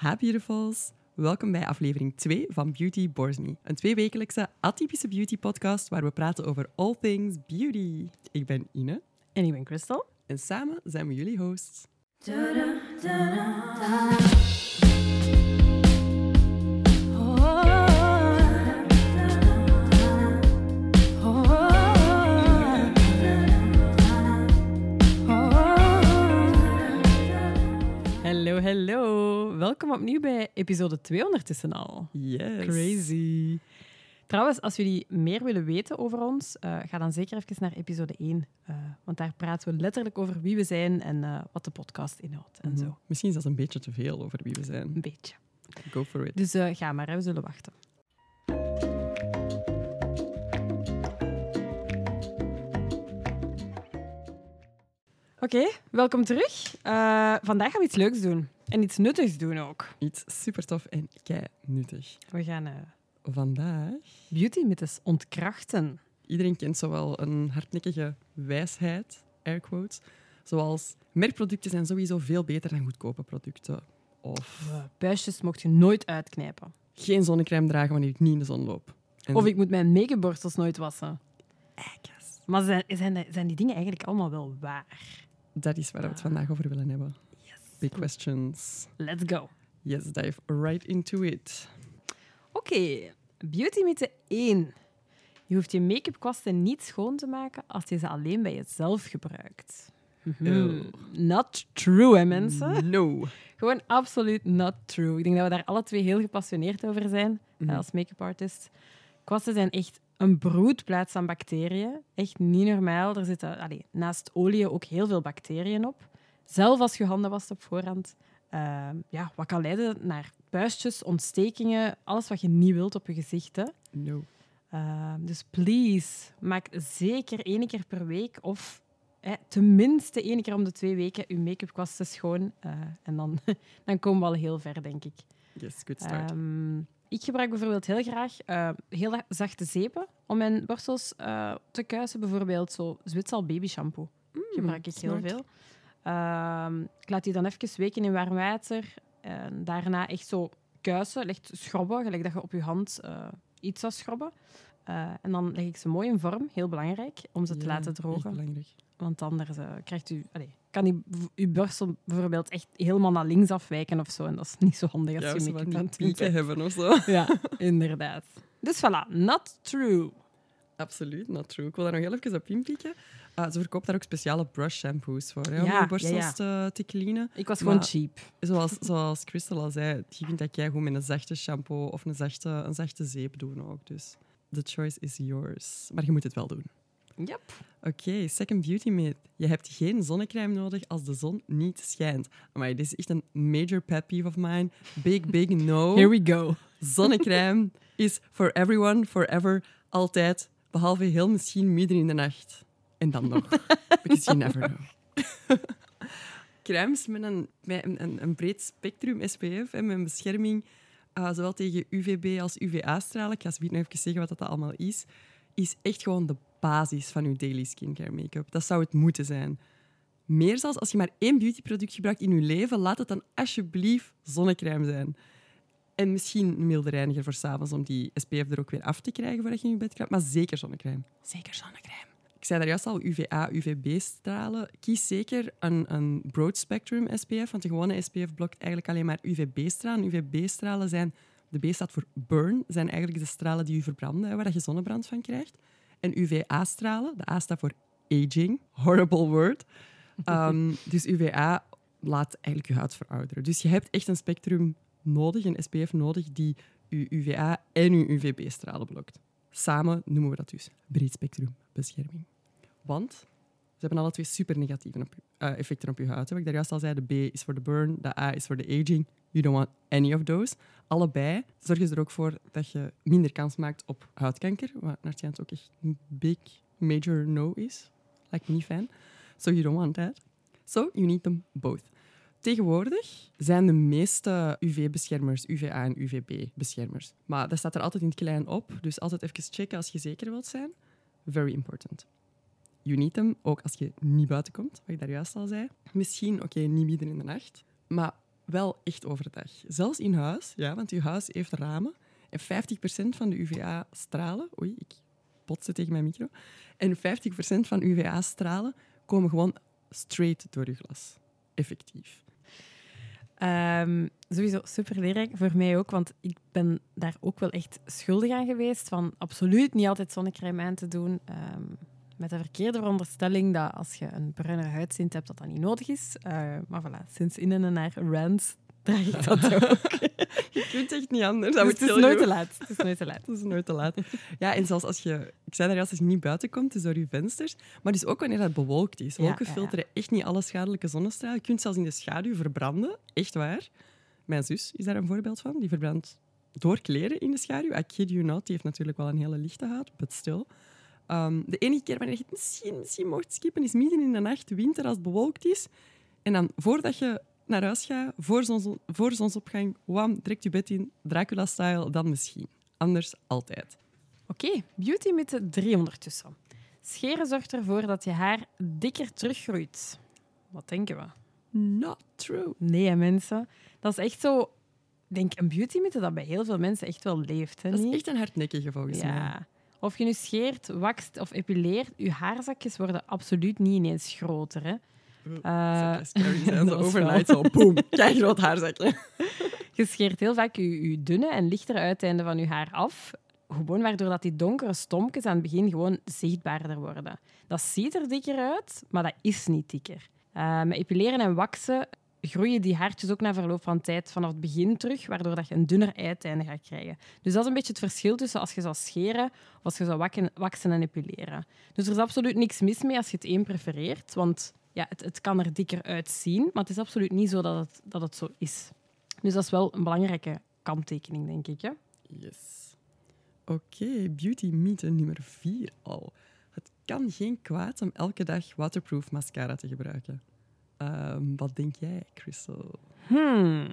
Hi beautifuls. Welkom bij aflevering 2 van Beauty Bores Me. Een tweewekelijkse atypische beauty podcast waar we praten over all things beauty. Ik ben Ine En ik ben Crystal. en samen zijn we jullie hosts. Hallo, hallo. Welkom opnieuw bij episode 2 ondertussen al. Yes. Crazy. Trouwens, als jullie meer willen weten over ons, eh, ga dan zeker even naar episode 1. eh, want daar praten we letterlijk over wie we zijn en eh, wat de podcast inhoudt en Mhm. zo. Misschien is dat een beetje te veel over wie we zijn. Een beetje. Go for it. Dus ga maar, hè, we zullen wachten. Oké, welkom terug. Eh, vandaag gaan we iets leuks doen. En iets nuttigs doen ook. Iets super tof en kei nuttig. We gaan eh, Vandaag, beauty mythes ontkrachten. iedereen kent zowel een hardnekkige wijsheid, air quotes, zoals merkproducten zijn sowieso veel beter dan goedkope producten. Of Puistjes mocht je nooit uitknijpen. geen zonnecrème dragen wanneer ik niet in de zon loop. En Of ik moet mijn make-upborstels nooit wassen. Ekkes. Maar zijn, zijn, zijn die dingen eigenlijk allemaal wel waar? Dat is waar we het vandaag over willen hebben. Yes. Big questions. Let's go. Yes, dive right into it. Oké, beauty mythe 1. Je hoeft je make-up kwasten niet schoon te maken als je ze alleen bij jezelf gebruikt. Mhm. Not true, hè, mensen? No. Gewoon absoluut not true. Ik denk dat we daar alle twee heel gepassioneerd over zijn Mhm. eh, als make-up artist. Kwasten zijn echt een broedplaats aan bacteriën. Echt niet normaal. Er zitten allee, naast olie ook heel veel bacteriën op. Zelf als je handen wast op voorhand. eh, ja, wat kan leiden naar puistjes, ontstekingen, alles wat je niet wilt op je gezicht. Hè. No. Uh, dus please, maak zeker één keer per week of hè, tenminste één keer om de twee weken je make-up kwasten schoon. Uh, en dan, dan komen we al heel ver, denk ik. Yes, good start. Um, ik gebruik bijvoorbeeld heel graag uh, heel zachte zeepen om mijn borstels uh, te kuisen. Bijvoorbeeld zo Zwitsal baby shampoo. Mm, gebruik ik smart. heel veel. Um, ik laat die dan even weken in warm water. En daarna echt zo kuisen, echt schrobben, gelijk dat je op je hand uh, iets zou schrobben. En dan leg ik ze mooi in vorm, heel belangrijk, om ze ja, te laten drogen. echt belangrijk. Want anders uh, krijgt u, allez, kan die, uw borstel bijvoorbeeld echt helemaal naar links afwijken of zo. En dat is niet zo handig als Ja, je van aan pieken hebben of zo. Ja, inderdaad. Dus voilà, not true. Absoluut, not true. Ik wil daar nog heel even op inpieken. Uh, ze verkoopt daar ook speciale brush shampoos voor, hè, om Ja, je borstels ja. Te, te cleanen. Ik was Maar- gewoon cheap. Zoals, zoals Crystal al zei, die vindt dat jij gewoon met een zachte shampoo of een zachte, een zachte zeep doen ook. Dus the choice is yours. Maar je moet het wel doen. Yep. Oké, second beauty myth. Je hebt geen zonnecrème nodig als de zon niet schijnt. Maar dit is echt een major pet peeve of mine. Big, big no. Here we go. Zonnecrème is for everyone, forever, altijd. Behalve heel misschien midden in de nacht. En dan nog. Because you never know. Crèmes met een, met een, een, een breed spectrum SPF en met een bescherming uh, zowel tegen UVB als UVA-stralen. Ik ga zo nog even zeggen wat dat allemaal is. Is echt gewoon de basis van je daily skincare make-up. Dat zou het moeten zijn. Meer zelfs, als je maar één beautyproduct gebruikt in je leven, laat het dan alsjeblieft zonnecrème zijn. En misschien een milde reiniger voor s'avonds om die SPF er ook weer af te krijgen voordat je in je bed kruipt. Maar zeker zonnecrème. Zeker zonnecrème. Ik zei daar juist al, UVA, UVB-stralen. Kies zeker een, een broad spectrum SPF, want de gewone SPF blokt eigenlijk alleen maar UVB-stralen. UVB-stralen zijn, de B staat voor burn, zijn eigenlijk de stralen die je verbranden, waar je zonnebrand van krijgt. En UVA-stralen, de A staat voor aging, horrible word. Um, dus UVA laat eigenlijk je huid verouderen. Dus je hebt echt een spectrum nodig, een SPF nodig, die je UVA en je UVB-stralen blokt. Samen noemen we dat dus breed spectrum bescherming. Want ze hebben alle twee super negatieve uh, effecten op je huid. Wat ik daar juist al zei, de B is voor de burn, de A is voor de aging. You don't want any of those. Allebei zorgen ze er ook voor dat je minder kans maakt op huidkanker, wat naar ook echt een big, major no is. Lijkt me niet fijn. So you don't want that. So you need them both. Tegenwoordig zijn de meeste UV-beschermers UVA en UVB-beschermers. Maar dat staat er altijd in het klein op, dus altijd even checken als je zeker wilt zijn. Very important. You need them, ook als je niet buiten komt, wat ik daar juist al zei. Misschien, oké, niet midden in de nacht, maar wel echt overdag. Zelfs in huis, ja, want uw huis heeft ramen. En 50% van de UVA-stralen... Oei, ik botste tegen mijn micro. En 50% van UVA-stralen komen gewoon straight door uw glas. Effectief. Ehm, sowieso super leerrijk voor mij ook, want ik ben daar ook wel echt schuldig aan geweest van absoluut niet altijd zonnecrème aan te doen. Ehm, met de verkeerde veronderstelling dat als je een bruinere huidtint hebt, dat dat niet nodig is. Uh, maar voilà, sinds in en naar rants draag ik dat ook. je kunt echt niet anders. Dat dus het, is nooit te laat. het is nooit te laat. het is nooit te laat. Ja, en zelfs als je... Ik zei daar als je niet buiten komt, dus door je vensters. Maar dus ook wanneer het bewolkt is. Wolken ja, filteren echt niet alle schadelijke zonnestralen. Je kunt zelfs in de schaduw verbranden. Echt waar. Mijn zus is daar een voorbeeld van. Die verbrandt door kleren in de schaduw. I kid you not. Die heeft natuurlijk wel een hele lichte huid, but still. Um, de enige keer wanneer je het misschien, misschien mocht skippen, is midden in de nacht, winter, als het bewolkt is. En dan, voordat je naar huis gaat, voor, zons, voor zonsopgang, wam, trekt je bed in, Dracula-style, dan misschien. Anders altijd. Oké, beauty met de 300 tussen. Scheren zorgt ervoor dat je haar dikker teruggroeit. Wat denken we? Not true. Nee, mensen. Dat is echt zo... Ik denk een beauty dat bij heel veel mensen echt wel leeft. Hè, dat is echt een hardnekkige volgens ja. mij. Of je nu scheert, wakst of epileert, je haarzakjes worden absoluut niet ineens groter. Hè. Uh, zijn overnight zo, boom, kijk groot haarzakje. Je scheert heel vaak je, je dunne en lichtere uiteinden van je haar af. Gewoon waardoor dat die donkere stompjes aan het begin gewoon zichtbaarder worden. Dat ziet er dikker uit, maar dat is niet dikker. Uh, met epileren en waksen groeien die haartjes ook na verloop van tijd vanaf het begin terug, waardoor dat je een dunner uiteinde gaat krijgen. Dus dat is een beetje het verschil tussen als je zou scheren of als je zou wakken, waksen en epileren. Dus er is absoluut niks mis mee als je het één prefereert, want ja, het, het kan er dikker uitzien, maar het is absoluut niet zo dat het, dat het zo is. Dus dat is wel een belangrijke kanttekening, denk ik. Hè? Yes. Oké, beauty mythe nummer vier al. Het kan geen kwaad om elke dag waterproof mascara te gebruiken. Um, wat denk jij, Crystal? Hmm.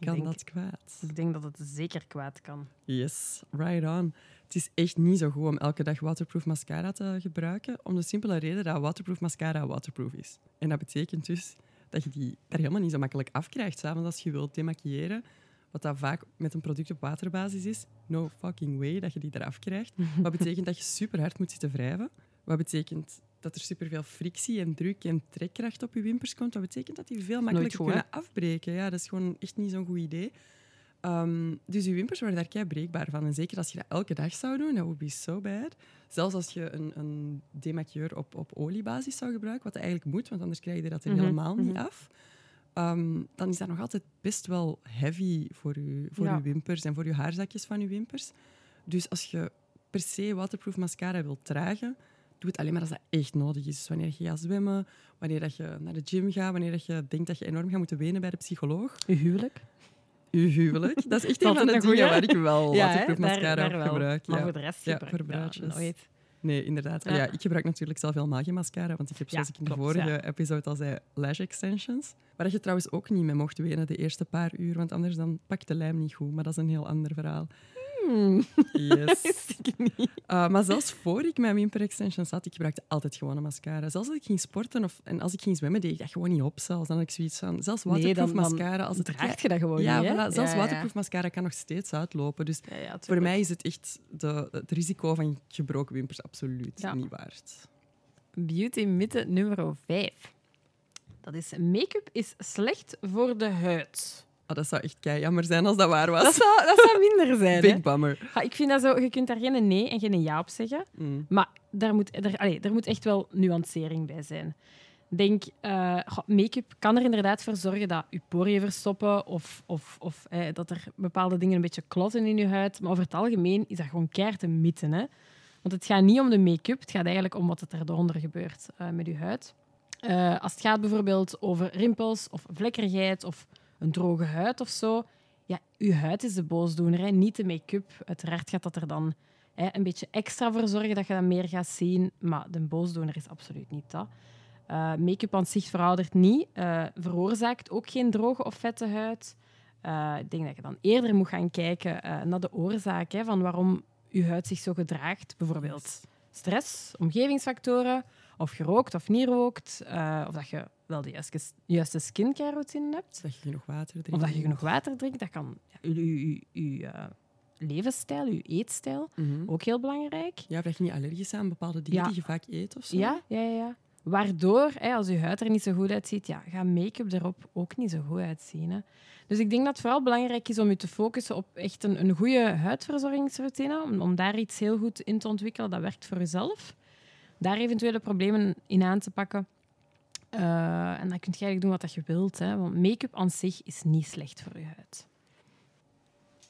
Kan denk, dat kwaad? Ik denk dat het zeker kwaad kan. Yes, right on. Het is echt niet zo goed om elke dag waterproof mascara te gebruiken, om de simpele reden dat waterproof mascara waterproof is. En dat betekent dus dat je die er helemaal niet zo makkelijk afkrijgt, s'avonds als je wilt demaquilleren. Wat dat vaak met een product op waterbasis is. No fucking way dat je die eraf krijgt. Wat betekent dat je super hard moet zitten wrijven. Wat betekent dat er superveel frictie en druk en trekkracht op je wimpers komt. Wat betekent dat die veel makkelijker kunnen afbreken. Ja, dat is gewoon echt niet zo'n goed idee. Um, dus je wimpers worden daar kei breekbaar van. En zeker als je dat elke dag zou doen, dat would be so bad. Zelfs als je een, een demaquilleur op, op oliebasis zou gebruiken, wat eigenlijk moet, want anders krijg je dat er mhm, helemaal niet mhm. af. Um, dan is dat nog altijd best wel heavy voor je, voor je wimpers en voor je haarzakjes van je wimpers. Dus als je per se waterproof mascara wilt dragen, doe het alleen maar als dat echt nodig is. Dus wanneer je gaat zwemmen, wanneer dat je naar de gym gaat, wanneer dat je denkt dat je enorm gaat moeten wenen bij de psycholoog. Je huwelijk? Uw huwelijk. Dat is echt een van de dingen waar ik wel ja, waterproof mascara op gebruik. Maar voor de rest ja, voor bruidjes. nooit. Nee, inderdaad. Ja. ik gebruik natuurlijk zelf geen mascara, want ik heb, zoals ik in de vorige episode al zei, lash extensions. Waar je trouwens ook niet mee mocht wenen de eerste paar uur, want anders dan pakt de lijm niet goed. Maar dat is een heel ander verhaal. Hmm. Yes. ik niet. Uh, maar zelfs voor ik mijn wimper extensions had, ik gebruikte altijd gewoon een mascara. Zelfs als ik ging sporten of, en als ik ging zwemmen, deed ik dat gewoon niet op. Zelfs. Dan had ik zoiets van, zelfs waterproof nee, mascara... Als het draagt je dat gewoon ja, niet, voilà, Zelfs ja, waterproof mascara kan nog steeds uitlopen. Dus voor mij is het echt de, het risico van gebroken wimpers absoluut niet waard. Beauty mythe nummer 5. Dat is, make-up is slecht voor de huid. Oh, dat zou echt kei jammer zijn als dat waar was. Dat zou, dat zou minder zijn. Big bummer. Ja, ik vind dat zo, je kunt daar geen nee en geen ja op zeggen. Mm. Maar daar moet, er, allez, er moet echt wel nuancering bij zijn. Denk, uh, make-up kan er inderdaad voor zorgen dat je poriën verstoppen of, of, of eh, dat er bepaalde dingen een beetje klotten in je huid. Maar over het algemeen is dat gewoon keihard een mythe. Hè? Want het gaat niet om de make-up, het gaat eigenlijk om wat er eronder gebeurt uh, met je huid. Uh, als het gaat bijvoorbeeld over rimpels of vlekkerigheid of een droge huid of zo. Ja, uw huid is de boosdoener, hè? niet de make-up. Uiteraard gaat dat er dan hè, een beetje extra voor zorgen dat je dat meer gaat zien. Maar de boosdoener is absoluut niet dat. Uh, make-up aan zich veroudert niet, uh, veroorzaakt ook geen droge of vette huid. Uh, ik denk dat je dan eerder moet gaan kijken naar de oorzaak hè, van waarom je huid zich zo gedraagt. Bijvoorbeeld stress, omgevingsfactoren, of je rookt of niet rookt, of dat je wel de juiste, juiste skincare routine hebt. Dat je genoeg water drinkt. Of dat je genoeg water drinkt. Dat kan ja, je, je, je eh, levensstijl, je eetstijl, Mhm. ook heel belangrijk. Ja, of dat je niet allergisch bent aan bepaalde dingen Ja. die je vaak eet of zo. Ja, ja, ja. ja. Waardoor, hè, als je huid er niet zo goed uitziet, ja, gaat make-up erop ook niet zo goed uitzien. Hè. Dus ik denk dat het vooral belangrijk is om je te focussen op echt een, een goede huidverzorgingsroutine. Om, om daar iets heel goed in te ontwikkelen dat werkt voor jezelf. Daar eventuele problemen in aan te pakken. Eh, en dan kun je eigenlijk doen wat je wilt. Hè. Want make-up aan zich is niet slecht voor je huid.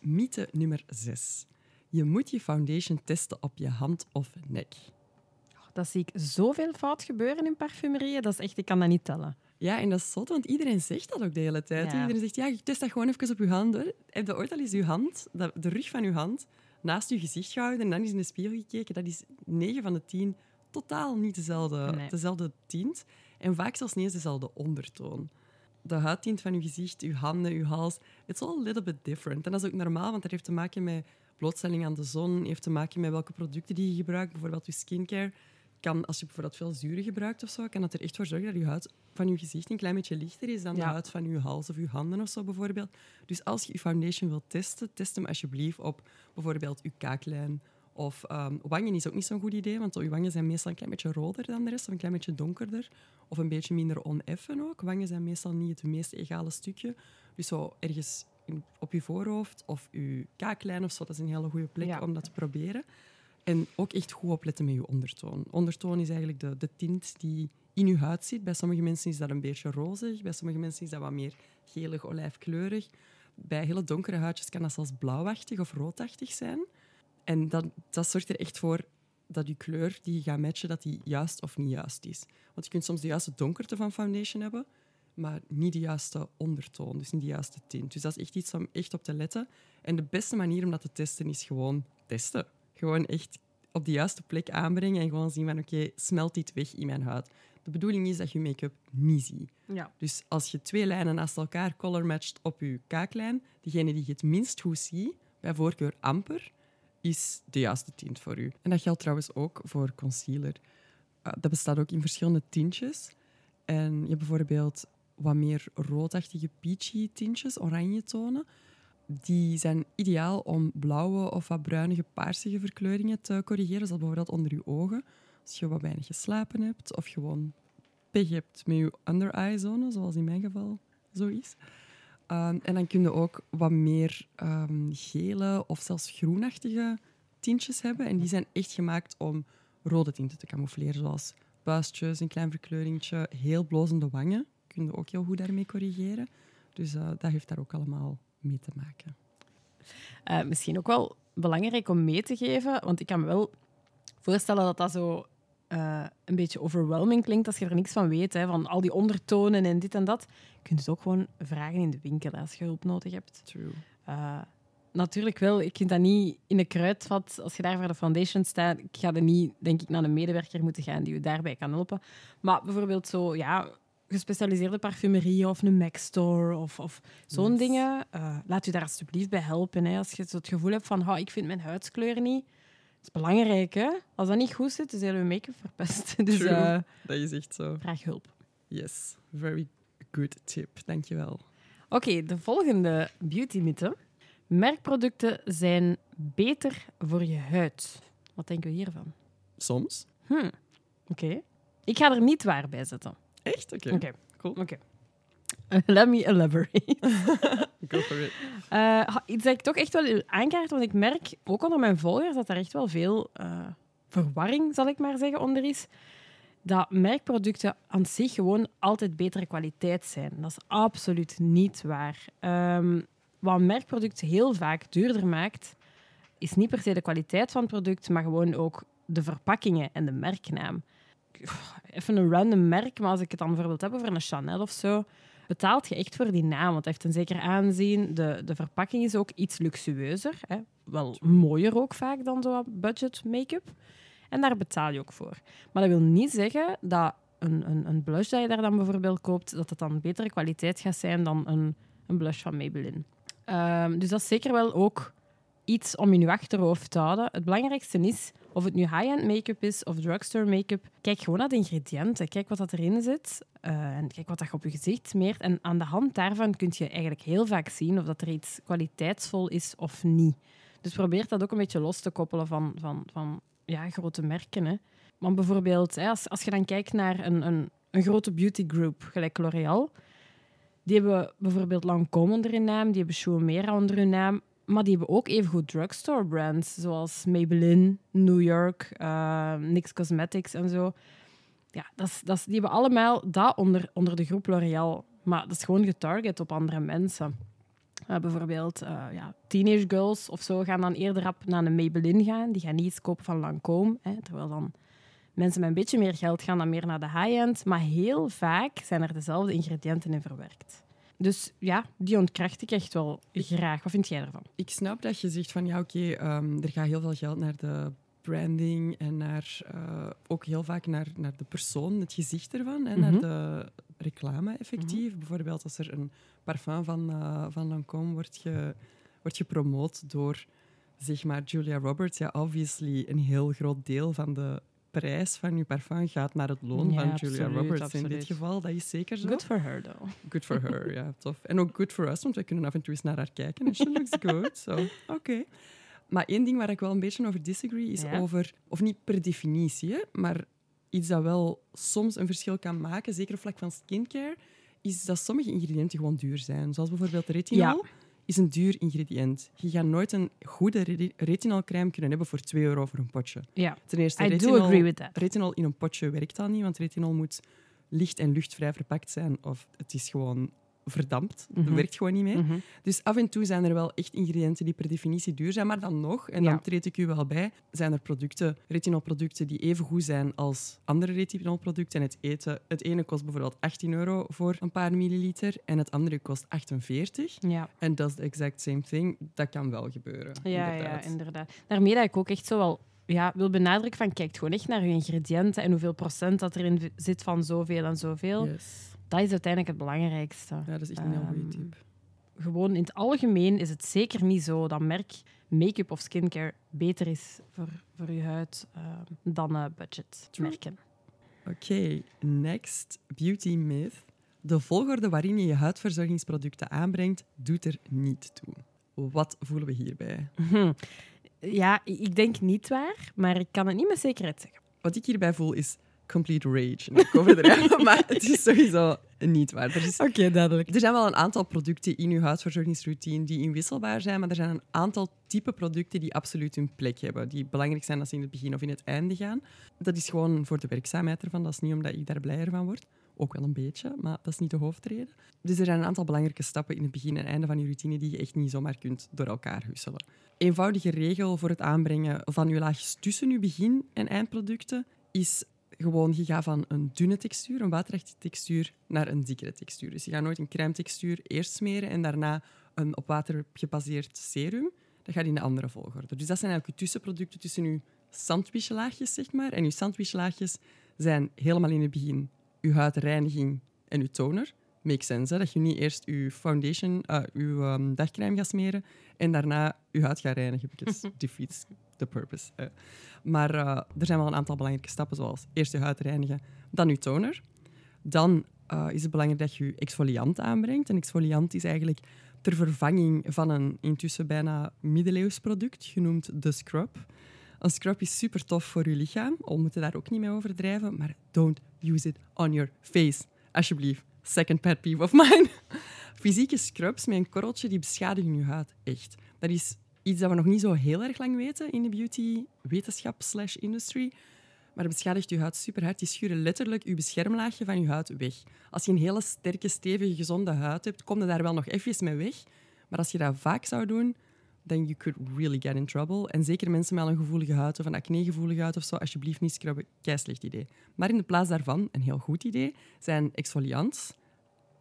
Mythe nummer 6. Je moet je foundation testen op je hand of nek. Dat zie ik zoveel fout gebeuren in parfumerieën. Dat is echt, ik kan dat niet tellen. Ja, en dat is zot, want iedereen zegt dat ook de hele tijd. Ja. Iedereen zegt, ja, je test dat gewoon even op je hand. Hoor. Heb je ooit al eens je hand, de rug van je hand, naast je gezicht gehouden en dan eens in de spiegel gekeken? Dat is 9 van de 10 totaal niet dezelfde, Nee. dezelfde tint. En vaak zelfs niet eens dezelfde ondertoon. De huidtint van je gezicht, je handen, je hals, it's all a little bit different. En dat is ook normaal, want dat heeft te maken met blootstelling aan de zon, heeft te maken met welke producten die je gebruikt. Bijvoorbeeld je skincare kan, als je bijvoorbeeld veel zuren gebruikt of zo, kan dat er echt voor zorgen dat je huid van je gezicht een klein beetje lichter is dan de huid van je hals of je handen of zo bijvoorbeeld. Dus als je je foundation wilt testen, test hem alsjeblieft op bijvoorbeeld je kaaklijn. Of ehm, wangen is ook niet zo'n goed idee, want je wangen zijn meestal een klein beetje roder dan de rest, of een klein beetje donkerder. Of een beetje minder oneffen ook. Wangen zijn meestal niet het meest egale stukje. Dus zo ergens in- op je voorhoofd of je kaaklijn of zo, dat is een hele goede plek Ja. om dat te proberen. En ook echt goed opletten met je ondertoon. Ondertoon is eigenlijk de, de tint die in je huid zit. Bij sommige mensen is dat een beetje rozig, bij sommige mensen is dat wat meer gelig, olijfkleurig. Bij hele donkere huidjes kan dat zelfs blauwachtig of roodachtig zijn. En dat, dat zorgt er echt voor dat je kleur die je gaat matchen, dat die juist of niet juist is. Want je kunt soms de juiste donkerte van foundation hebben, maar niet de juiste ondertoon, dus niet de juiste tint. Dus dat is echt iets om echt op te letten. En de beste manier om dat te testen is gewoon testen. Gewoon echt op de juiste plek aanbrengen en gewoon zien van oké, smelt dit weg in mijn huid. De bedoeling is dat je make-up niet ziet. Ja. Dus als je twee lijnen naast elkaar color matcht op je kaaklijn, degene die je het minst goed ziet, bij voorkeur amper, is de juiste tint voor u. En dat geldt trouwens ook voor concealer. Uh, dat bestaat ook in verschillende tintjes. En je hebt bijvoorbeeld wat meer roodachtige peachy tintjes, oranje tonen. Die zijn ideaal om blauwe of wat bruinige, paarsige verkleuringen te corrigeren, zoals bijvoorbeeld onder je ogen. Als je wat weinig geslapen hebt of gewoon pech hebt met je under eye zone, zoals in mijn geval zo is. Um, en dan kun je ook wat meer um, gele of zelfs groenachtige tintjes hebben. En die zijn echt gemaakt om rode tinten te camoufleren, zoals buistjes, een klein verkleuringetje, heel blozende wangen. Kun je ook heel goed daarmee corrigeren. Dus uh, dat heeft daar ook allemaal mee te maken. Uh, misschien ook wel belangrijk om mee te geven, want ik kan me wel voorstellen dat dat zo uh, een beetje overwhelming klinkt als je er niks van weet, hè, van al die ondertonen en dit en dat. Je kunt het ook gewoon vragen in de winkel als je hulp nodig hebt. True. Uh, natuurlijk wel, ik vind dat niet in een kruidvat, als je daar voor de foundation staat, ik ga er niet, denk ik, naar een medewerker moeten gaan die je daarbij kan helpen. Maar bijvoorbeeld zo, ja, gespecialiseerde parfumerie of een MAC-store of, of zo'n yes. dingen, uh, laat u daar alsjeblieft bij helpen. Hè. Als je zo het gevoel hebt van, oh, ik vind mijn huidskleur niet, is belangrijk, hè? Als dat niet goed zit, is hele make-up verpest. Dus True. uh, dat is echt zo. vraag hulp. Yes, very good tip. Dankjewel. Oké, okay, de volgende beauty-mythe. Merkproducten zijn beter voor je huid. Wat denken we hiervan? Soms. Hm. Oké. Okay. Ik ga er niet waar bij zetten. Echt? Oké. Oké. Cool. Oké. Let me elaborate. Go for it. Uh, iets dat ik toch echt wel wil aankaarten, want ik merk ook onder mijn volgers dat er echt wel veel uh, verwarring, zal ik maar zeggen, onder is. Dat merkproducten aan zich gewoon altijd betere kwaliteit zijn. Dat is absoluut niet waar. Um, wat een merkproduct heel vaak duurder maakt, is niet per se de kwaliteit van het product, maar gewoon ook de verpakkingen en de merknaam. Even een random merk, maar als ik het dan bijvoorbeeld heb over een Chanel of zo, betaalt je echt voor die naam, want het heeft een zeker aanzien. De, de verpakking is ook iets luxueuzer. Hè? Wel mooier ook vaak dan zo budget make-up. En daar betaal je ook voor. Maar dat wil niet zeggen dat een, een, een blush dat je daar dan bijvoorbeeld koopt, dat het dan betere kwaliteit gaat zijn dan een, een blush van Maybelline. Um, dus dat is zeker wel ook iets om in je achterhoofd te houden. Het belangrijkste is Of het nu high-end make-up is of drugstore make-up, kijk gewoon naar de ingrediënten. Kijk wat dat erin zit uh, en kijk wat dat op je gezicht smeert. En aan de hand daarvan kun je eigenlijk heel vaak zien of dat er iets kwaliteitsvol is of niet. Dus probeer dat ook een beetje los te koppelen van, van, van ja, grote merken. Hè. Want bijvoorbeeld, hè, als, als je dan kijkt naar een, een, een grote beauty group, gelijk L'Oréal, die hebben bijvoorbeeld Lancôme onder hun naam, die hebben Schumacher onder hun naam, maar die hebben ook evengoed drugstore brands, zoals Maybelline, New York, uh, Cosmetics en zo. Ja, dat dat die hebben allemaal dat onder, onder de groep L'Oréal. Maar dat is gewoon getarget op andere mensen. Uh, bijvoorbeeld uh, ja, teenage girls of zo gaan dan eerder op naar een Maybelline gaan. Die gaan niet eens kopen van Lancôme. Hè, terwijl dan mensen met een beetje meer geld gaan dan meer naar de high-end. Maar heel vaak zijn er dezelfde ingrediënten in verwerkt. Dus ja, die ontkracht ik echt wel graag. Wat vind jij ervan? Ik snap dat je zegt van ja, oké, okay, um, er gaat heel veel geld naar de branding en naar, uh, ook heel vaak naar, naar de persoon, het gezicht ervan, en mm -hmm. naar de reclame effectief. Mm -hmm. Bijvoorbeeld als er een parfum van, uh, van Lancôme wordt, ge, wordt gepromoot door zeg maar Julia Roberts. Ja, obviously een heel groot deel van de prijs van je parfum gaat naar het loon ja, van absoluut, Julia Roberts absoluut. in dit geval. Dat is zeker zo. Good for her, though. Good for her, ja, tof. En ook good for us, want we kunnen af en toe eens naar haar kijken. En she looks good, so oké. Okay. Maar één ding waar ik wel een beetje over disagree is Ja. over, of niet per definitie, hè, maar iets dat wel soms een verschil kan maken, zeker op vlak van skincare, is dat sommige ingrediënten gewoon duur zijn. Zoals bijvoorbeeld retinol. Is een duur ingrediënt. Je gaat nooit een goede re- retinolcrème kunnen hebben voor 2 euro voor een potje. Ja, Ten eerste, I do retinol, agree with that. retinol in een potje werkt al niet, want retinol moet licht en luchtvrij verpakt zijn of het is gewoon verdampt. Dat Mhm. werkt gewoon niet meer. Mhm. Dus af en toe zijn er wel echt ingrediënten die per definitie duur zijn, maar dan nog, en dan Ja. treed ik u wel bij, zijn er producten, retinolproducten die even goed zijn als andere retinolproducten. En het eten, het ene kost bijvoorbeeld 18 euro voor een paar milliliter en het andere kost 48. Ja. En dat is the exact same thing. Dat kan wel gebeuren. Ja, inderdaad. ja, inderdaad. Daarmee dat ik ook echt zo wel ja, wil benadrukken van kijk gewoon echt naar je ingrediënten en hoeveel procent dat erin zit van zoveel en zoveel. Yes. Dat is uiteindelijk het belangrijkste. Ja, dat is echt een heel goede Ehm, tip. Gewoon in het algemeen is het zeker niet zo dat merk make-up of skincare beter is voor, voor je huid ehm, dan eh budgetmerken. Oké, next. Beauty myth. De volgorde waarin je je huidverzorgingsproducten aanbrengt, doet er niet toe. Wat voelen we hierbij? Hm. Ja, ik denk niet waar, maar ik kan het niet met zekerheid zeggen. Wat ik hierbij voel is complete rage. En ik overdrijf, maar het is sowieso niet waar. Er, Oké, duidelijk. er zijn wel een aantal producten in je huidverzorgingsroutine die inwisselbaar zijn, maar er zijn een aantal type producten die absoluut hun plek hebben. Die belangrijk zijn als ze in het begin of in het einde gaan. Dat is gewoon voor de werkzaamheid ervan. Dat is niet omdat ik daar blijer van word. Ook wel een beetje, maar dat is niet de hoofdreden. Dus er zijn een aantal belangrijke stappen in het begin en einde van je routine die je echt niet zomaar kunt door elkaar husselen. Eenvoudige regel voor het aanbrengen van je laagjes tussen je begin- en eindproducten is gewoon, je gaat van een dunne textuur, een waterrechte textuur, naar een dikkere textuur. Dus je gaat nooit een crème textuur eerst smeren en daarna een op water gebaseerd serum. Dat gaat in de andere volgorde. Dus dat zijn eigenlijk je tussenproducten tussen je sandwichlaagjes, zeg maar. En je sandwichlaagjes zijn helemaal in het begin je huidreiniging en je toner. Makes sense, hè? dat je niet eerst je foundation, eh, je ehm, dagcrème gaat smeren en daarna je huid gaat reinigen, because defeats the purpose. Maar eh, er zijn wel een aantal belangrijke stappen, zoals eerst je huid reinigen, dan je toner. Dan eh, is het belangrijk dat je je exfoliant aanbrengt. Een exfoliant is eigenlijk ter vervanging van een intussen bijna middeleeuws product, genoemd de scrub. Een scrub is super tof voor je lichaam. We moeten daar ook niet mee overdrijven, maar don't use it on your face. Alsjeblieft. Second pet peeve of mine. Fysieke scrubs met een korreltje die beschadigen je huid echt. Dat is iets dat we nog niet zo heel erg lang weten in de beauty-wetenschap slash industry. Maar het beschadigt je huid super hard. Die schuren letterlijk je beschermlaagje van je huid weg. Als je een hele sterke, stevige, gezonde huid hebt, kom je daar wel nog even mee weg. Maar als je dat vaak zou doen, then you could really get in trouble. En zeker mensen met een gevoelige huid of een acne-gevoelige huid of zo, alsjeblieft niet scrubben. Kei slecht idee. Maar in de plaats daarvan, een heel goed idee, zijn exfoliants.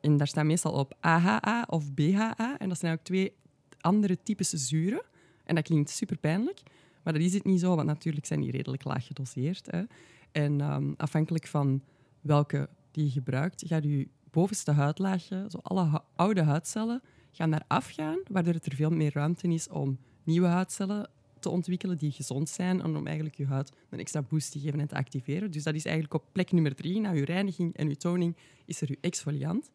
En daar staan meestal op AHA of BHA. En dat zijn ook twee andere types zuren. En dat klinkt super pijnlijk. Maar dat is het niet zo, want natuurlijk zijn die redelijk laag gedoseerd. Hè. En ehm, afhankelijk van welke die je gebruikt, gaat je bovenste huidlaagje, zo alle oude huidcellen, gaan daar afgaan, waardoor het er veel meer ruimte is om nieuwe huidcellen te ontwikkelen die gezond zijn en om eigenlijk je huid een extra boost te geven en te activeren. Dus dat is eigenlijk op plek nummer drie. Na je reiniging en je toning is er je exfoliant.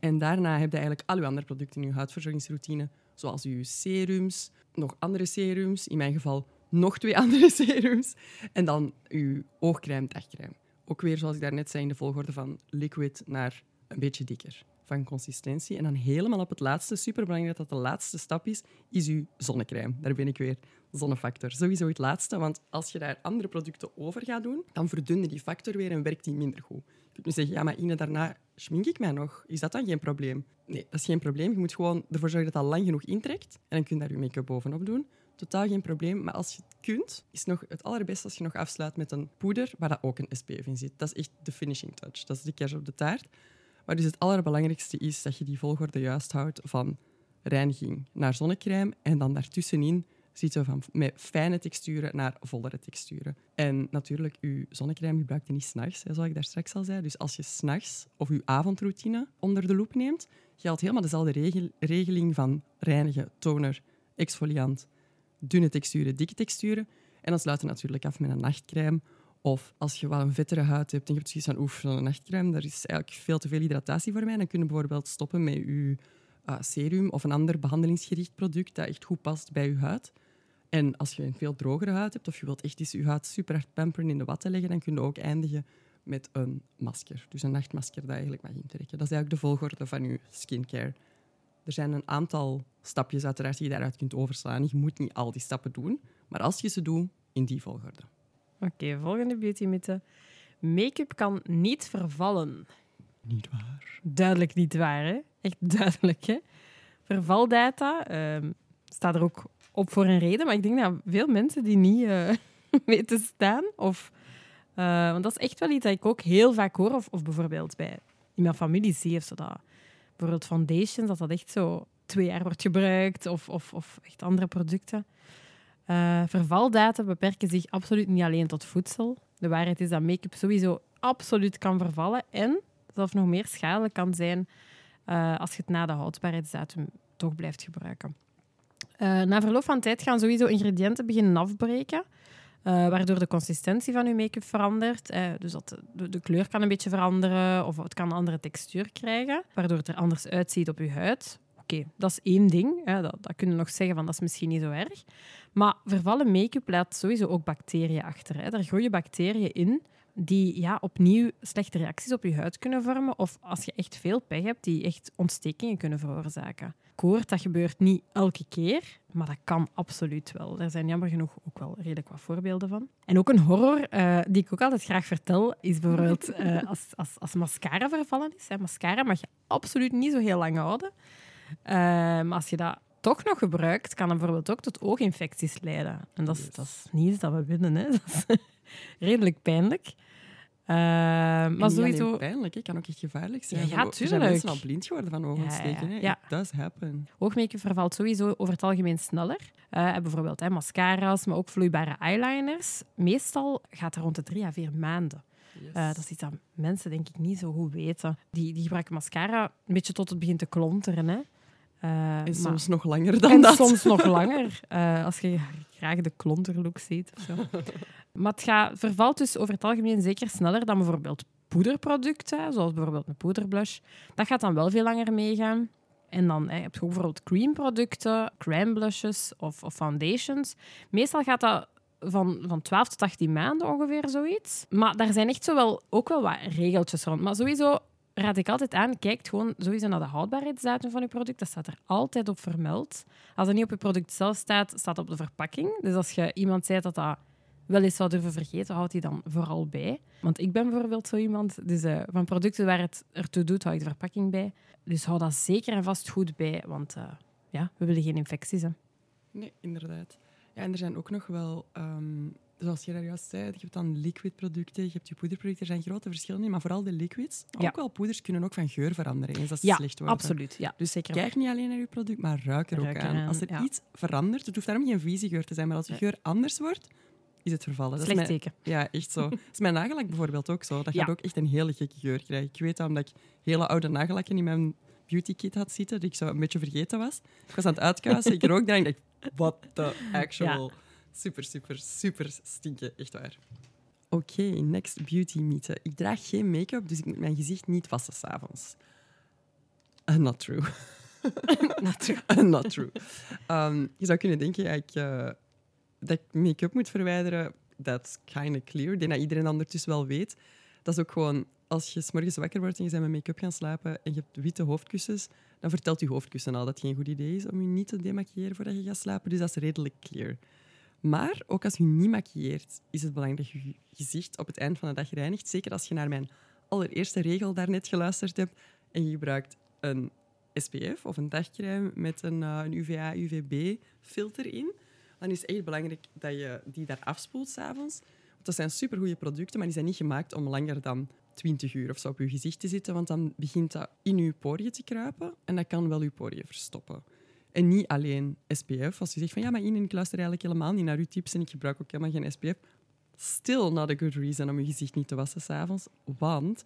En daarna heb je eigenlijk al je andere producten in je huidverzorgingsroutine, zoals je serums, nog andere serums, in mijn geval nog twee andere serums, en dan je oogcrème, dagcrème. Ook weer, zoals ik daarnet zei, in de volgorde van liquid naar een beetje dikker van consistentie. En dan helemaal op het laatste, superbelangrijk dat dat de laatste stap is, is uw zonnecrème. Daar ben ik weer, zonnefactor. Sowieso het laatste, want als je daar andere producten over gaat doen, dan verdunne die factor weer en werkt die minder goed. Je kunt nu zeggen, ja, maar Ine, daarna schmink ik mij nog. Is dat dan geen probleem? Nee, dat is geen probleem. Je moet gewoon ervoor zorgen dat dat lang genoeg intrekt en dan kun je daar je make-up bovenop doen. Totaal geen probleem. Maar als je het kunt, is nog het allerbeste als je nog afsluit met een poeder waar dat ook een SPF in zit. Dat is echt de finishing touch. Dat is de kerst op de taart. Maar dus het allerbelangrijkste is dat je die volgorde juist houdt van reiniging naar zonnecrème en dan daartussenin zitten van met fijne texturen naar vollere texturen. En natuurlijk, uw zonnecrème gebruikt je niet s'nachts, zoals ik daar straks al zei. Dus als je s'nachts of uw avondroutine onder de loep neemt, geldt helemaal dezelfde regel, regeling van reinigen, toner, exfoliant, dunne texturen, dikke texturen. En dan sluit je natuurlijk af met een nachtcrème of als je wel een vettere huid hebt en je hebt zoiets van oef, zo'n nachtcrème, daar is eigenlijk veel te veel hydratatie voor mij. Dan kun je bijvoorbeeld stoppen met je uh, serum of een ander behandelingsgericht product dat echt goed past bij je huid. En als je een veel drogere huid hebt of je wilt echt eens je huid super hard pamperen in de watten leggen, dan kun je ook eindigen met een masker. Dus een nachtmasker dat eigenlijk mag intrekken. Dat is eigenlijk de volgorde van je skincare. Er zijn een aantal stapjes uiteraard die je daaruit kunt overslaan. Je moet niet al die stappen doen, maar als je ze doet, in die volgorde. Oké, volgende beauty mythe. Make-up kan niet vervallen. Niet waar. Duidelijk niet waar, hè? Echt duidelijk, hè? Vervaldata uh, staat er ook op voor een reden, maar ik denk dat veel mensen die niet uh, weten staan. Of, uh, want dat is echt wel iets dat ik ook heel vaak hoor. Of, of bijvoorbeeld bij in mijn familie zie of zo dat bijvoorbeeld foundations, dat dat echt zo twee jaar wordt gebruikt, of, of, of echt andere producten. Uh, vervaldata beperken zich absoluut niet alleen tot voedsel. De waarheid is dat make-up sowieso absoluut kan vervallen en zelfs nog meer schadelijk kan zijn uh, als je het na de houdbaarheidsdatum toch blijft gebruiken. Uh, na verloop van tijd gaan sowieso ingrediënten beginnen afbreken, waardoor de consistentie van je make-up verandert. dus dat de, de, kleur kan een beetje veranderen of het kan een andere textuur krijgen, waardoor het er anders uitziet op je huid. Oké, dat is één ding. Hè, dat, dat kunnen we nog zeggen van dat is misschien niet zo erg. Maar vervallen make-up laat sowieso ook bacteriën achter. Hè. Daar groeien bacteriën in die ja, opnieuw slechte reacties op je huid kunnen vormen. Of als je echt veel pech hebt, die echt ontstekingen kunnen veroorzaken. Koort, dat gebeurt niet elke keer, maar dat kan absoluut wel. Er zijn jammer genoeg ook wel redelijk wat voorbeelden van. En ook een horror uh, die ik ook altijd graag vertel, is bijvoorbeeld uh, als, als, als mascara vervallen is. Hè. Mascara mag je absoluut niet zo heel lang houden. Uh, maar als je dat toch nog gebruikt, kan dat bijvoorbeeld ook tot ooginfecties leiden. En dat is, dat is niet iets dat we willen. Hè. Dat is redelijk pijnlijk. Uh, maar sowieso... pijnlijk, het kan ook echt gevaarlijk zijn. Ja, ja tuurlijk. Er zijn mensen al blind geworden van oogontsteking. Ja, ja, ja. It does happen. Oogmake vervalt sowieso over het algemeen sneller. Uh, bijvoorbeeld hè, mascara's, maar ook vloeibare eyeliners. Meestal gaat het rond de drie à vier maanden. Yes. Uh, dat is iets dat mensen denk ik niet zo goed weten. Die, die gebruiken mascara een beetje tot het begint te klonteren. Hè. Uh, en soms nog langer dan en dat. soms nog langer, uh, als je graag de klonterlook ziet. Of zo. maar het gaat, vervalt dus over het algemeen zeker sneller dan bijvoorbeeld poederproducten, zoals bijvoorbeeld een poederblush. Dat gaat dan wel veel langer meegaan. En dan hè, heb je ook bijvoorbeeld creamproducten, crème blushes of, of foundations. Meestal gaat dat van, van 12 tot 18 maanden ongeveer zoiets. Maar daar zijn echt zo wel, ook wel wat regeltjes rond. Maar sowieso raad ik altijd aan, kijk gewoon sowieso naar de houdbaarheidsdatum van je product. Dat staat er altijd op vermeld. Als het niet op je product zelf staat, staat het op de verpakking. Dus als je iemand zei dat dat wel eens zou durven vergeten, houdt die dan vooral bij. Want ik ben bijvoorbeeld zo iemand, dus uh, van producten waar het ertoe doet, hou ik de verpakking bij. Dus hou dat zeker en vast goed bij, want uh, ja, we willen geen infecties. Hè. Nee, inderdaad. Ja, en er zijn ook nog wel um, zoals je daar juist zei, je hebt dan liquid producten, je hebt je poederproducten. Er zijn grote verschillen in, maar vooral de liquids. Ja. Ook wel poeders kunnen ook van geur veranderen eens als ze ja, slecht worden. Absoluut, ja, dus zeker. Kijk niet alleen naar je product, maar ruik er ruik ook aan. Als er ja. iets verandert, het hoeft daarom geen vieze geur te zijn, maar als de geur anders wordt, is het vervallen. Slecht dat is teken. Ja, echt zo. dat is mijn nagellak bijvoorbeeld ook zo. Dat gaat ook echt een hele gekke geur krijgen. Ik weet dat omdat ik hele oude nagellakken in mijn beauty kit had zitten, die ik zo een beetje vergeten was. Ik was aan het uitkuisen, ik rook daar en ik dacht, what the actual... super, super, super stinken. Echt waar. Oké, next beauty mythe. Ik draag geen make-up, dus ik moet mijn gezicht niet wassen s'avonds. Uh, not true. Not true. Uh, not true. Um, je zou kunnen denken ja, ik, eh, dat ik make-up moet verwijderen. That's kind of clear. Ik denk dat iedereen ondertussen wel weet. Dat is ook gewoon, als je 's morgens wakker wordt en je bent met make-up gaan slapen en je hebt witte hoofdkussens, dan vertelt je hoofdkussen al dat het geen goed idee is om je niet te demaquilleren voordat je gaat slapen. Dus dat is redelijk clear. Maar ook als je niet maquilleert, is het belangrijk dat je gezicht op het eind van de dag reinigt. Zeker als je naar mijn allereerste regel daarnet geluisterd hebt en je gebruikt een SPF of een dagcrème met een, eh, een UVA-UVB-filter in. Dan is het echt belangrijk dat je die daar afspoelt s'avonds. Want dat zijn supergoeie producten, maar die zijn niet gemaakt om langer dan 20 uur of zo op je gezicht te zitten. Want dan begint dat in je poriën te kruipen en dat kan wel je poriën verstoppen. En niet alleen SPF. Als je zegt van ja, maar Ine, ik luister eigenlijk helemaal niet naar uw tips en ik gebruik ook helemaal geen SPF. Still not a good reason om je gezicht niet te wassen s'avonds. Want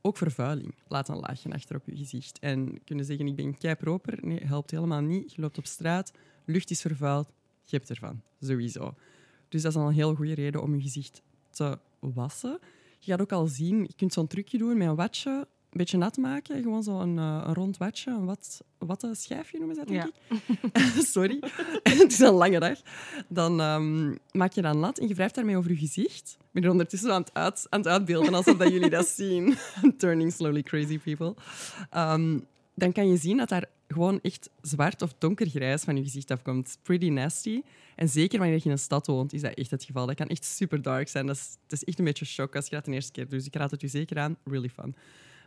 ook vervuiling laat een laagje achter op je gezicht. En kunnen zeggen, ik ben kei proper. Nee, helpt helemaal niet. Je loopt op straat, lucht is vervuild, je hebt ervan. Sowieso. Dus dat is al een heel goede reden om je gezicht te wassen. Je gaat ook al zien, je kunt zo'n trucje doen met een watje, een beetje nat maken. Gewoon zo'n een, een rond watje, een wat, schijfje noemen ze dat, denk ik. Sorry, het is een lange dag. Dan ehm, maak je dat nat en je wrijft daarmee over je gezicht. Ik ben er ondertussen aan het, uit, aan het uitbeelden alsof dat jullie dat zien. Turning slowly crazy people. Ehm, dan kan je zien dat daar gewoon echt zwart of donkergrijs van je gezicht afkomt. Pretty nasty. En zeker wanneer je in een stad woont, is dat echt het geval. Dat kan echt super dark zijn. Dat is, dat is echt een beetje shock als je dat de eerste keer doet. Dus ik raad het u zeker aan. Really fun.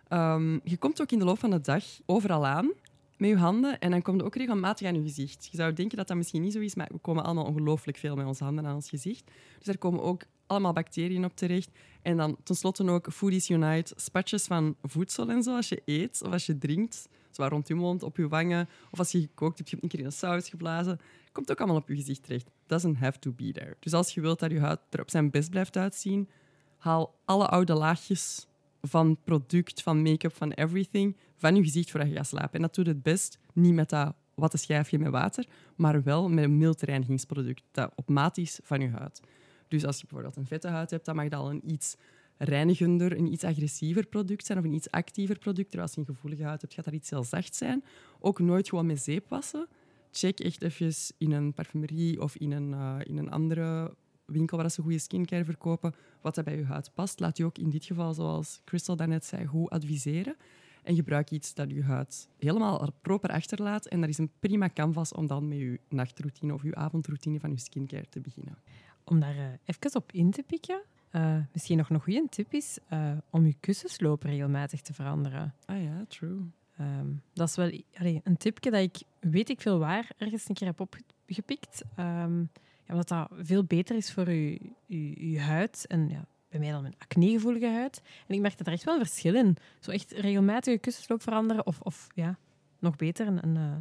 Ehm, je komt ook in de loop van de dag overal aan met je handen en dan komt ook regelmatig aan je gezicht. Je zou denken dat dat misschien niet zo is, maar we komen allemaal ongelooflijk veel met onze handen aan ons gezicht. Dus daar komen ook allemaal bacteriën op terecht. En dan tenslotte ook Foodies Unite, spatjes van voedsel en zo, als je eet of als je drinkt. Zwaar rond je mond, op je wangen. Of als je gekookt hebt, je hebt een keer in een saus geblazen. Komt ook allemaal op je gezicht terecht. Doesn't have to be there. Dus als je wilt dat je huid er op zijn best blijft uitzien, haal alle oude laagjes van product, van make-up, van everything, van je gezicht voordat je gaat slapen. En dat doet het best niet met dat watte schijfje met water, maar wel met een mild reinigingsproduct dat op maat is van je huid. Dus als je bijvoorbeeld een vette huid hebt, dan mag dat al een iets reinigender, een iets agressiever product zijn of een iets actiever product. Als je een gevoelige huid hebt, gaat dat iets heel zacht zijn. Ook nooit gewoon met zeep wassen. Check echt even in een parfumerie of in een, uh, in een andere winkel waar ze goede skincare verkopen, wat dat bij je huid past. Laat je ook in dit geval, zoals Crystal daarnet zei, goed adviseren. En gebruik iets dat je huid helemaal proper achterlaat. En dat is een prima canvas om dan met je nachtroutine of je avondroutine van je skincare te beginnen. Om daar uh, even op in te pikken, uh, misschien nog een goede tip is uh, om je kussensloop regelmatig te veranderen. Ah ja, true. Um, dat is wel allee, een tipje dat ik weet ik veel waar ergens een keer heb opgepikt. Um, ja, omdat dat veel beter is voor je, je, je huid. En ja, bij mij dan een acnegevoelige huid. En ik merk dat er echt wel een verschil in. Zo echt regelmatig kussensloop veranderen. Of, of ja, nog beter, een, een uh,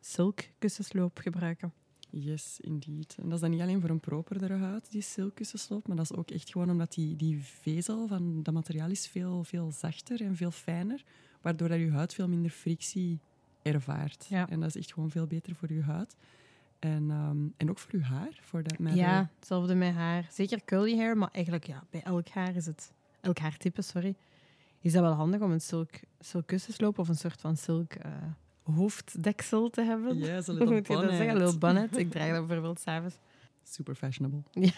silk kussensloop gebruiken. Yes, indeed. En dat is dan niet alleen voor een properdere huid, die silkkussensloop, maar dat is ook echt gewoon omdat die, die vezel van dat materiaal is veel, veel zachter en veel fijner, waardoor dat je huid veel minder frictie ervaart. Ja. En dat is echt gewoon veel beter voor je huid. En, um, en ook voor je haar. Voor dat matter. Ja, hetzelfde met haar. Zeker curly hair, maar eigenlijk ja, bij elk haar is het... Elk haartype, sorry. Is dat wel handig om een silk, silk kussensloop of een soort van silk uh, hoofddeksel te hebben? Ja, zo'n Hoe little moet je dat bonnet. zeggen? Een little bonnet. Ik draag dat bijvoorbeeld s'avonds. Super fashionable.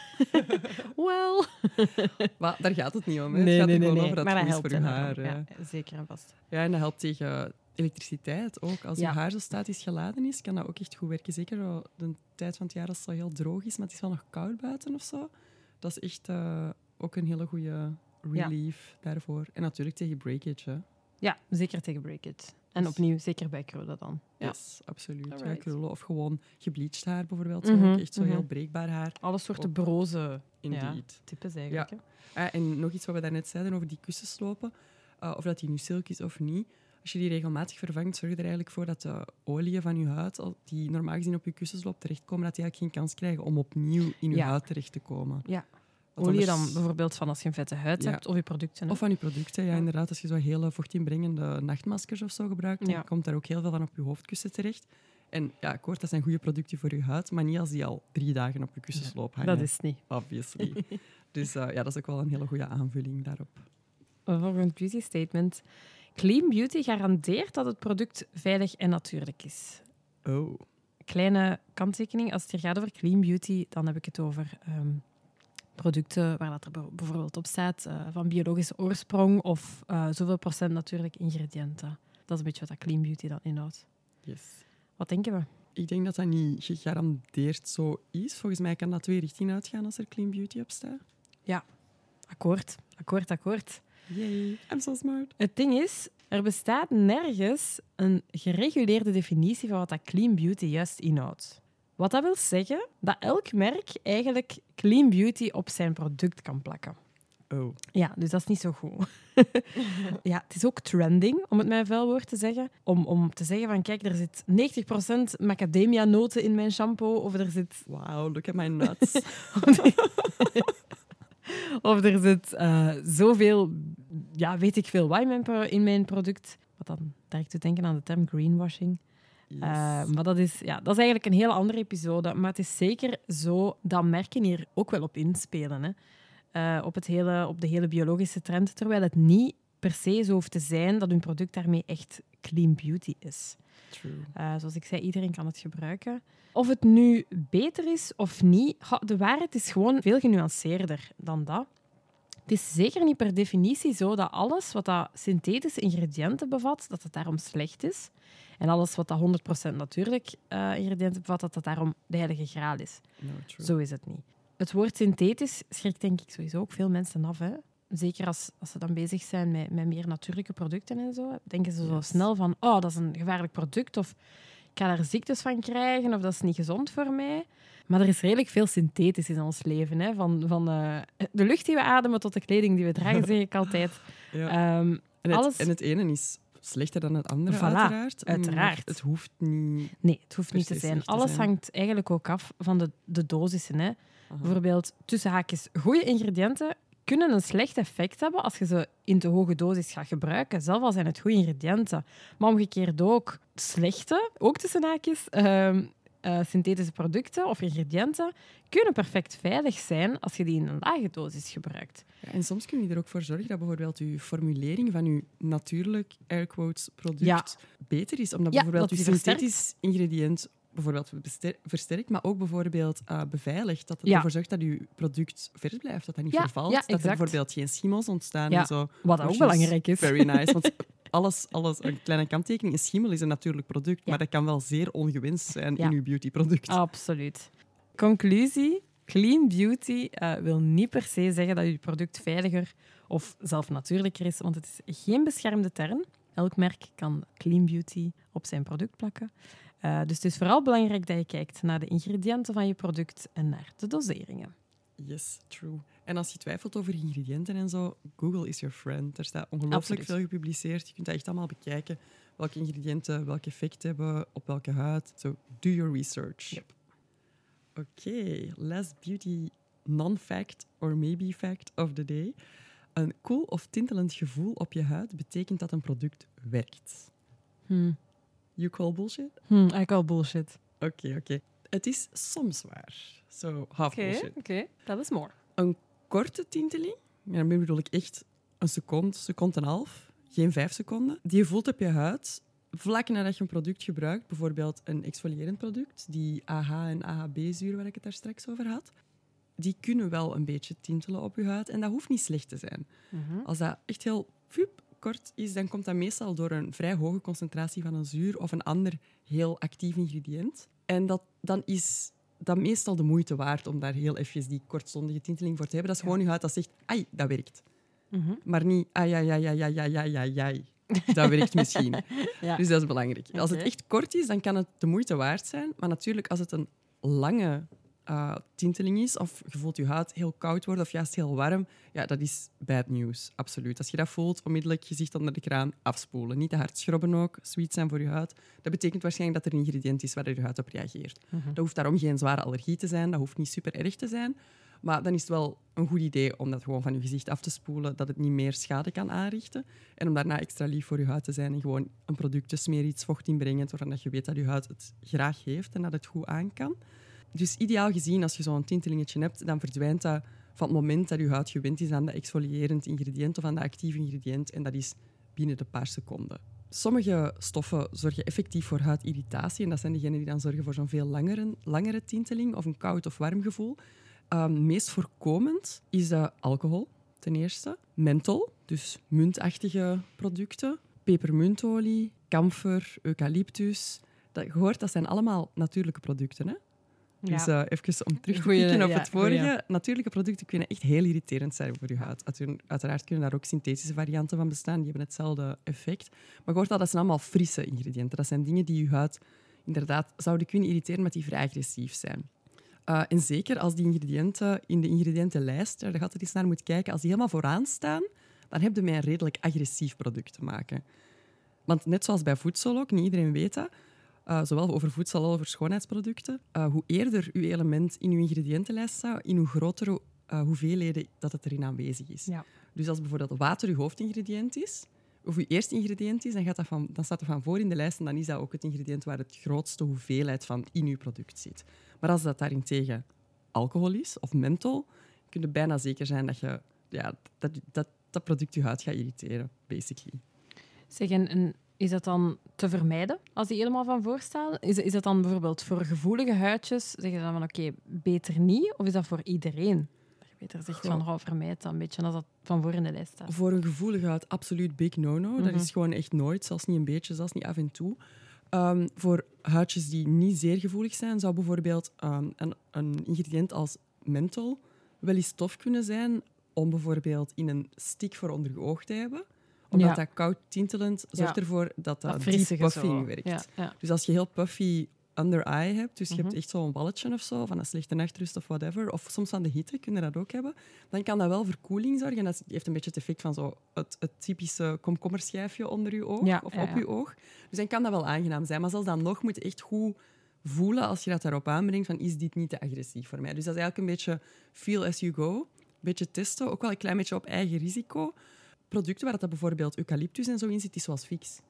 Well. Maar daar gaat het niet om. Hè. Nee, het gaat nee, nee. gewoon nee. over dat Maar het dat goed is helpt voor je enorm. haar. Ja, zeker en vast. Ja, en dat helpt tegen elektriciteit ook. Als Ja. je haar zo statisch geladen is, kan dat ook echt goed werken. Zeker de tijd van het jaar als het zo heel droog is, maar het is wel nog koud buiten of zo. Dat is echt eh, ook een hele goede relief daarvoor. En natuurlijk tegen breakage. Hè. Ja, zeker tegen breakage. En Dus- opnieuw, zeker bij krullen dan. Ja. Yes, absoluut. Ja, Alright. krullen of gewoon gebleached haar bijvoorbeeld. Mhm, Ook echt zo mhm. heel breekbaar haar. Alle soorten broze Indeed. types eigenlijk. hè. Ah, en nog iets wat we daarnet zeiden over die kussenslopen. Uh, of dat die nu silk is of niet. Als je die regelmatig vervangt, zorg je er eigenlijk voor dat de oliën van je huid, die normaal gezien op je kussensloop terechtkomen, dat die eigenlijk geen kans krijgen om opnieuw in je Ja. huid terecht te komen. Ja. Olie dan bijvoorbeeld van als je een vette huid Ja. hebt of je producten. hè. Of van je producten, ja, inderdaad. Als je zo hele vochtinbrengende nachtmaskers of zo gebruikt, dan komt daar ook heel veel van op je hoofdkussen terecht. En ja, akkoord, dat zijn goede producten voor je huid, maar niet als die al drie dagen op je kussensloop hangen. Dat is niet. Obviously. dus uh, ja, dat is ook wel een hele goede aanvulling daarop. Volgend beauty statement. Clean Beauty garandeert dat het product veilig en natuurlijk is. Oh. Kleine kanttekening, als het hier gaat over Clean Beauty, dan heb ik het over um, producten waar dat er bijvoorbeeld op staat uh, van biologische oorsprong of uh, zoveel procent natuurlijk ingrediënten. Dat is een beetje wat dat Clean Beauty dan inhoudt. Yes. Wat denken we? Ik denk dat dat niet gegarandeerd zo is. Volgens mij kan dat twee richtingen uitgaan als er Clean Beauty op staat. Ja, akkoord. Akkoord, akkoord. Yay, I'm so smart. Het ding is, er bestaat nergens een gereguleerde definitie van wat dat clean beauty juist inhoudt. Wat dat wil zeggen dat elk merk eigenlijk clean beauty op zijn product kan plakken. Oh. Ja, dus dat is niet zo goed. ja, het is ook trending, om het met een vuil woord te zeggen. Om, om te zeggen van, kijk, er zit 90% macadamia-noten in mijn shampoo. Of er zit... Wow, look at my nuts. of er zit uh, zoveel, ja, weet ik veel wat in mijn, in mijn product. Wat dan direct te denken aan de term greenwashing. Yes. Uh, maar dat is, ja, dat is eigenlijk een hele andere episode. Maar het is zeker zo dat merken hier ook wel op inspelen. Hè. Uh, op, het hele, op de hele biologische trend. Terwijl het niet per se zo hoeft te zijn dat hun product daarmee echt clean beauty is. True. Uh, zoals ik zei, iedereen kan het gebruiken. Of het nu beter is of niet, de waarheid is gewoon veel genuanceerder dan dat. Het is zeker niet per definitie zo dat alles wat dat synthetische ingrediënten bevat, dat het daarom slecht is. En alles wat dat 100% natuurlijk uh, ingrediënten bevat, dat dat daarom de heilige graal is. No. Zo is het niet. Het woord synthetisch schrikt denk ik sowieso ook veel mensen af. Hè? Zeker als, als ze dan bezig zijn met, met meer natuurlijke producten en zo. Denken ze zo snel van, oh, dat is een gevaarlijk product. Of ik ga daar ziektes van krijgen. Of dat is niet gezond voor mij. Maar er is redelijk veel synthetisch in ons leven. Hè? Van, van uh, de lucht die we ademen tot de kleding die we dragen, zeg ik altijd. Ja. Um, en, het, alles... en het ene is slechter dan het andere, Voilà, uiteraard. maar uiteraard. Het hoeft niet... Nee, het hoeft niet te zijn. te Alles zijn. hangt eigenlijk ook af van de, de dosissen. Hè? Aha. Bijvoorbeeld, tussen haakjes, goede ingrediënten kunnen een slecht effect hebben als je ze in te hoge dosis gaat gebruiken, zelfs al zijn het goede ingrediënten. Maar omgekeerd ook slechte, ook tussen haakjes, ehm, uh, synthetische producten of ingrediënten kunnen perfect veilig zijn als je die in een lage dosis gebruikt. Ja, en soms kun je er ook voor zorgen dat bijvoorbeeld je formulering van je natuurlijk airquotes product Ja. beter is. Omdat Ja, bijvoorbeeld je versterkt. synthetisch ingrediënt bijvoorbeeld versterkt, maar ook bijvoorbeeld eh, beveiligt. Dat het ervoor zorgt dat je product vers blijft, dat dat niet vervalt. dat er bijvoorbeeld geen schimmels ontstaan en zo. Wat ook belangrijk is. Very nice. Want alles, alles, een kleine kanttekening, een schimmel is een natuurlijk product, Ja. maar dat kan wel zeer ongewenst zijn Ja. in je beautyproduct. Absoluut. Conclusie: clean beauty eh, wil niet per se zeggen dat je product veiliger of zelf natuurlijker is, want het is geen beschermde term. Elk merk kan clean beauty op zijn product plakken. Eh, dus het is vooral belangrijk dat je kijkt naar de ingrediënten van je product en naar de doseringen. Yes, true. En als je twijfelt over ingrediënten en zo, Google is your friend. Er staat ongelooflijk veel gepubliceerd. Je kunt dat echt allemaal bekijken. Welke ingrediënten welk effect hebben op welke huid. So, do your research. Yep. Oké, last beauty non-fact or maybe fact of the day. Een koel of tintelend gevoel op je huid betekent dat een product werkt. Hmm. You call bullshit? Hmm, I call bullshit. Oké, oké. Het is soms waar. So, half bullshit. oké. Dat is more. Korte tinteling, en daarmee bedoel ik echt een seconde, seconde en een half, geen vijf seconden, die je voelt op je huid vlak nadat je een product gebruikt, bijvoorbeeld een exfolierend product, die AH en AHB-zuur waar ik het daar straks over had, die kunnen wel een beetje tintelen op je huid en dat hoeft niet slecht te zijn. Mhm. Als dat echt heel fup, kort is, dan komt dat meestal door een vrij hoge concentratie van een zuur of een ander heel actief ingrediënt. En dat, dan is dat meestal de moeite waard om daar heel even die kortstondige tinteling voor te hebben. Dat is gewoon je huid dat zegt, ai, dat werkt. Mhm. Maar niet, ai, ai, ai, ai, ai, ai, ai, ai. Dat werkt misschien. Ja. Dus dat is belangrijk. Als het echt kort is, dan kan het de moeite waard zijn. Maar natuurlijk, als het een lange eh, tinteling is, of je voelt je huid heel koud worden of juist heel warm, ja, dat is bad news. Absoluut. Als je dat voelt, onmiddellijk gezicht onder de kraan afspoelen. Niet te hard schrobben ook, sweet zijn voor je huid. Dat betekent waarschijnlijk dat er een ingrediënt is waar je huid op reageert. Mhm. Dat hoeft daarom geen zware allergie te zijn, dat hoeft niet super erg te zijn. Maar dan is het wel een goed idee om dat gewoon van je gezicht af te spoelen, dat het niet meer schade kan aanrichten. En om daarna extra lief voor je huid te zijn en gewoon een product te smeren, iets vocht inbrengend, waarvan dat je weet dat je huid het graag heeft en dat het goed aan kan. Dus ideaal gezien, als je zo'n tintelingetje hebt, dan verdwijnt dat van het moment dat je huid gewend is aan dat exfoliërend ingrediënt of aan dat actief ingrediënt. En dat is binnen de paar seconden. Sommige stoffen zorgen effectief voor huidirritatie. En dat zijn degenen die dan zorgen voor zo'n veel langere, langere tinteling of een koud of warm gevoel. Um, meest voorkomend is alcohol, ten eerste. Menthol, dus muntachtige producten. Pepermuntolie, kamfer, eucalyptus. Dat, hoort, dat zijn allemaal natuurlijke producten. Hè? Dus uh, even om terug te kijken op het vorige. Natuurlijke producten kunnen echt heel irriterend zijn voor je huid. Uiteraard kunnen daar ook synthetische varianten van bestaan. Die hebben hetzelfde effect. Maar je hoort al, dat zijn allemaal frisse ingrediënten. Dat zijn dingen die je huid inderdaad zouden kunnen irriteren, maar die vrij agressief zijn. Uh, en zeker als die ingrediënten in de ingrediëntenlijst, daar gaat er eens naar moet kijken, als die helemaal vooraan staan, dan heb je met een redelijk agressief product te maken. Want net zoals bij voedsel ook, niet iedereen weet dat, uh, zowel over voedsel als over schoonheidsproducten. Uh, hoe eerder uw element in uw ingrediëntenlijst staat, in hoe grotere uh, hoeveelheden dat het erin aanwezig is. Ja. Dus als bijvoorbeeld water uw hoofdingrediënt is, of uw eerste ingrediënt is, dan, gaat dat van, dan staat dat van voor in de lijst en dan is dat ook het ingrediënt waar het grootste hoeveelheid van in uw product zit. Maar als dat daarentegen alcohol is of menthol, kun je bijna zeker zijn dat je, ja, dat, dat, dat product je huid gaat irriteren, basically. Zeg, en is dat dan te vermijden als die helemaal van voorstaan? Is, is dat dan bijvoorbeeld voor gevoelige huidjes? Zeggen ze dan van oké, beter niet? Of is dat voor iedereen? Dat je beter zegt van oh, vermijd dat een beetje als dat van voor in de lijst staat. Voor een gevoelige huid absoluut big no-no. Dat mhm. is gewoon echt nooit, zelfs niet een beetje, zelfs niet af en toe. Um, voor huidjes die niet zeer gevoelig zijn, zou bijvoorbeeld um, een, een ingrediënt als menthol wel eens tof kunnen zijn om bijvoorbeeld in een stick voor onder je oog te hebben omdat dat koud tintelend zorgt ervoor dat dat, puffing werkt. Dus als je heel puffy under eye hebt, dus je hebt mhm. echt zo'n balletje of zo, van een slechte nachtrust of whatever, of soms aan de hitte kun je dat ook hebben, dan kan dat wel voor koeling zorgen. Dat heeft een beetje het effect van zo het, het typische komkommerschijfje onder je oog of op je oog. Dus dan kan dat wel aangenaam zijn. Maar zelfs dan nog moet je echt goed voelen als je dat daarop aanbrengt van is dit niet te agressief voor mij. Dus dat is eigenlijk een beetje feel as you go. Een beetje testen, ook wel een klein beetje op eigen risico producten waar dat bijvoorbeeld eucalyptus en zo in zit, is zoals fix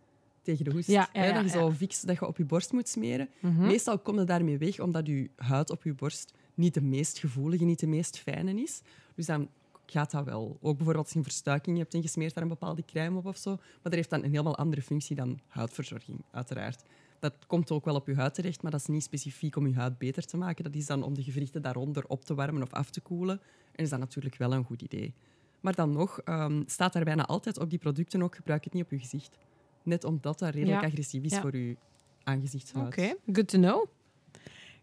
tegen de hoest. Ja, ja, ja, dat je zo fix dat je op je borst moet smeren. Mhm. Meestal kom je daarmee weg omdat je huid op je borst niet de meest gevoelige, niet de meest fijne is. Dus dan gaat dat wel. Ook bijvoorbeeld als je een verstuiking hebt en je smeert daar een bepaalde crème op of zo. Maar dat heeft dan een helemaal andere functie dan huidverzorging, uiteraard. Dat komt ook wel op je huid terecht, maar dat is niet specifiek om je huid beter te maken. Dat is dan om de gewrichten daaronder op te warmen of af te koelen. En is dat natuurlijk wel een goed idee. Maar dan nog um, staat daar bijna altijd op die producten ook, gebruik het niet op je gezicht. Net omdat dat redelijk agressief is voor je aangezichtshuid. Oké, good to know.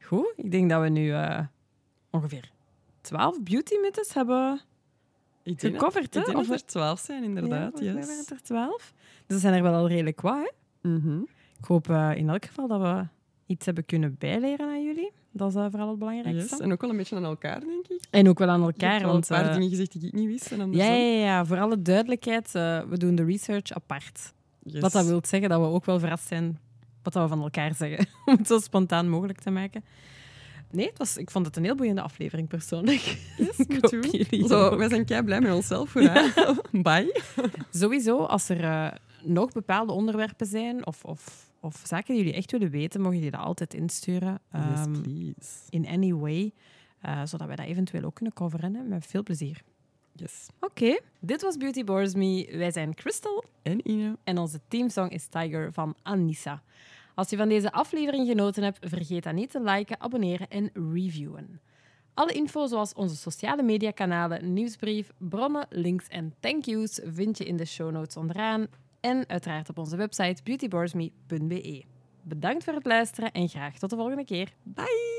Goed, ik denk dat we nu uh, ongeveer 12 beauty mythes hebben gecoverd. Hè? Ik denk of er 12 zijn, inderdaad. Ja, yes. zijn er 12. Dus dat zijn er wel al redelijk wat. Hè? Mm -hmm. Ik hoop uh, in elk geval dat we iets hebben kunnen bijleren aan jullie. Dat is uh, vooral het belangrijkste. Yes, en ook wel een beetje aan elkaar, denk ik. En ook wel aan elkaar. Je want, een paar uh, dingen gezegd die ik niet wist. En ja, ja, ja, voor alle duidelijkheid, uh, we doen de research apart. Yes. Wat dat wil zeggen dat we ook wel verrast zijn wat we van elkaar zeggen. Om het zo spontaan mogelijk te maken. Nee, het was, ik vond het een heel boeiende aflevering persoonlijk. Yes, me Zo, wij zijn kei blij met onszelf. Bye. Sowieso, als er nog bepaalde onderwerpen zijn of, of of zaken die jullie echt willen weten, mogen jullie dat altijd insturen. Yes, um, please. In any way. Uh, zodat wij dat eventueel ook kunnen coveren. Hè, met veel plezier. Yes. Oké, okay. dit was Beauty Bores Me. Wij zijn Crystal. En Ine. En onze teamsong is Tiger van Anissa. Als je van deze aflevering genoten hebt, vergeet dan niet te liken, abonneren en reviewen. Alle info zoals onze sociale mediakanalen, nieuwsbrief, bronnen, links en thank yous vind je in de show notes onderaan en uiteraard op onze website beautyborsme.be. Bedankt voor het luisteren en graag tot de volgende keer. Bye!